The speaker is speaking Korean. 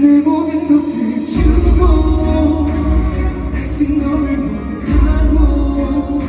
내 모든 것을 주고 다시 너를 원하고